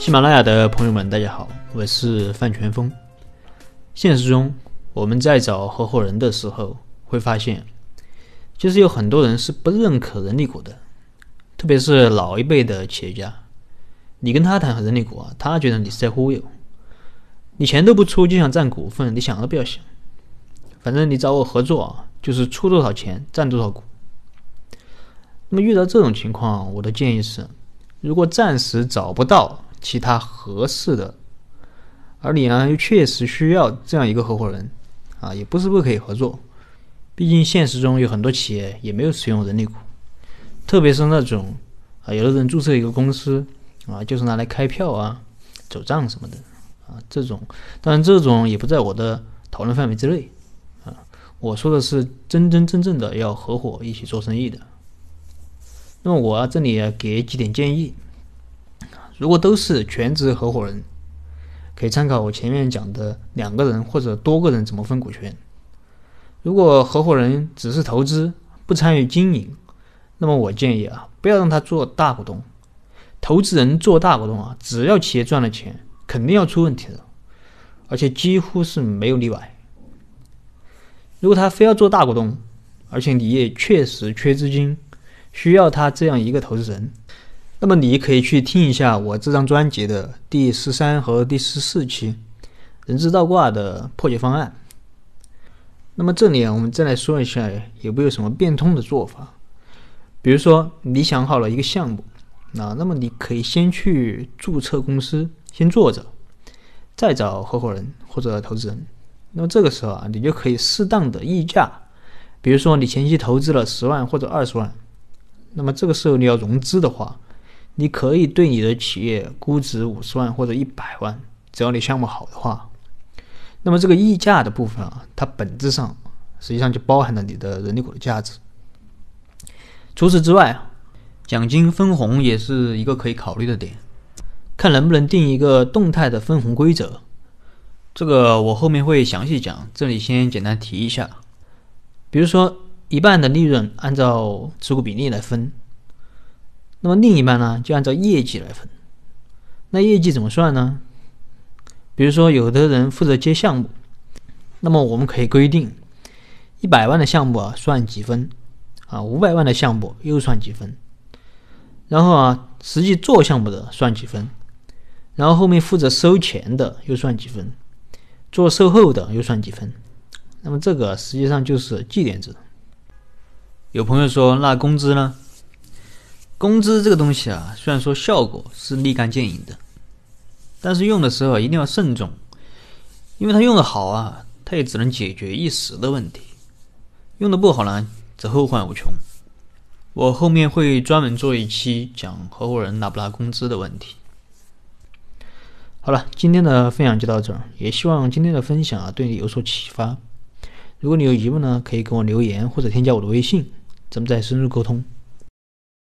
喜马拉雅的朋友们，大家好，我是范全峰。现实中，我们在找合伙人的时候，会发现，其实有很多人是不认可人力股的，特别是老一辈的企业家。你跟他谈人力股啊，他觉得你是在忽悠，你钱都不出就想占股份，你想都不要想。反正你找我合作啊，就是出多少钱占多少股。那么遇到这种情况，我的建议是，如果暂时找不到。其他合适的，而你呢又确实需要这样一个合伙人，啊，也不是不可以合作。毕竟现实中有很多企业也没有使用人力股，特别是那种啊，有的人注册一个公司啊，就是拿来开票啊、走账什么的啊，这种当然这种也不在我的讨论范围之内啊。我说的是真真正正的要合伙一起做生意的。那么我啊这里给几点建议。如果都是全职合伙人，可以参考我前面讲的两个人或者多个人怎么分股权。如果合伙人只是投资，不参与经营，那么我建议啊，不要让他做大股东。投资人做大股东啊，只要企业赚了钱，肯定要出问题的，而且几乎是没有例外。如果他非要做大股东，而且你也确实缺资金，需要他这样一个投资人。那么你可以去听一下我这张专辑的第十三和第十四期，人字倒挂的破解方案。那么这里啊，我们再来说一下有没有什么变通的做法。比如说你想好了一个项目，那那么你可以先去注册公司，先做着，再找合伙人或者投资人。那么这个时候啊，你就可以适当的溢价。比如说你前期投资了十万或者二十万，那么这个时候你要融资的话。你可以对你的企业估值五十万或者一百万，只要你项目好的话，那么这个溢价的部分啊，它本质上实际上就包含了你的人力股的价值。除此之外，奖金分红也是一个可以考虑的点，看能不能定一个动态的分红规则。这个我后面会详细讲，这里先简单提一下。比如说，一半的利润按照持股比例来分。那么另一半呢，就按照业绩来分。那业绩怎么算呢？比如说，有的人负责接项目，那么我们可以规定，一百万的项目啊算几分，啊五百万的项目又算几分，然后啊实际做项目的算几分，然后后面负责收钱的又算几分，做售后的又算几分。那么这个实际上就是绩点制。有朋友说，那工资呢？工资这个东西啊，虽然说效果是立竿见影的，但是用的时候一定要慎重，因为它用的好啊，它也只能解决一时的问题；用的不好呢，则后患无穷。我后面会专门做一期讲合伙人拿不拿工资的问题。好了，今天的分享就到这儿，也希望今天的分享啊对你有所启发。如果你有疑问呢，可以给我留言或者添加我的微信，咱们再深入沟通。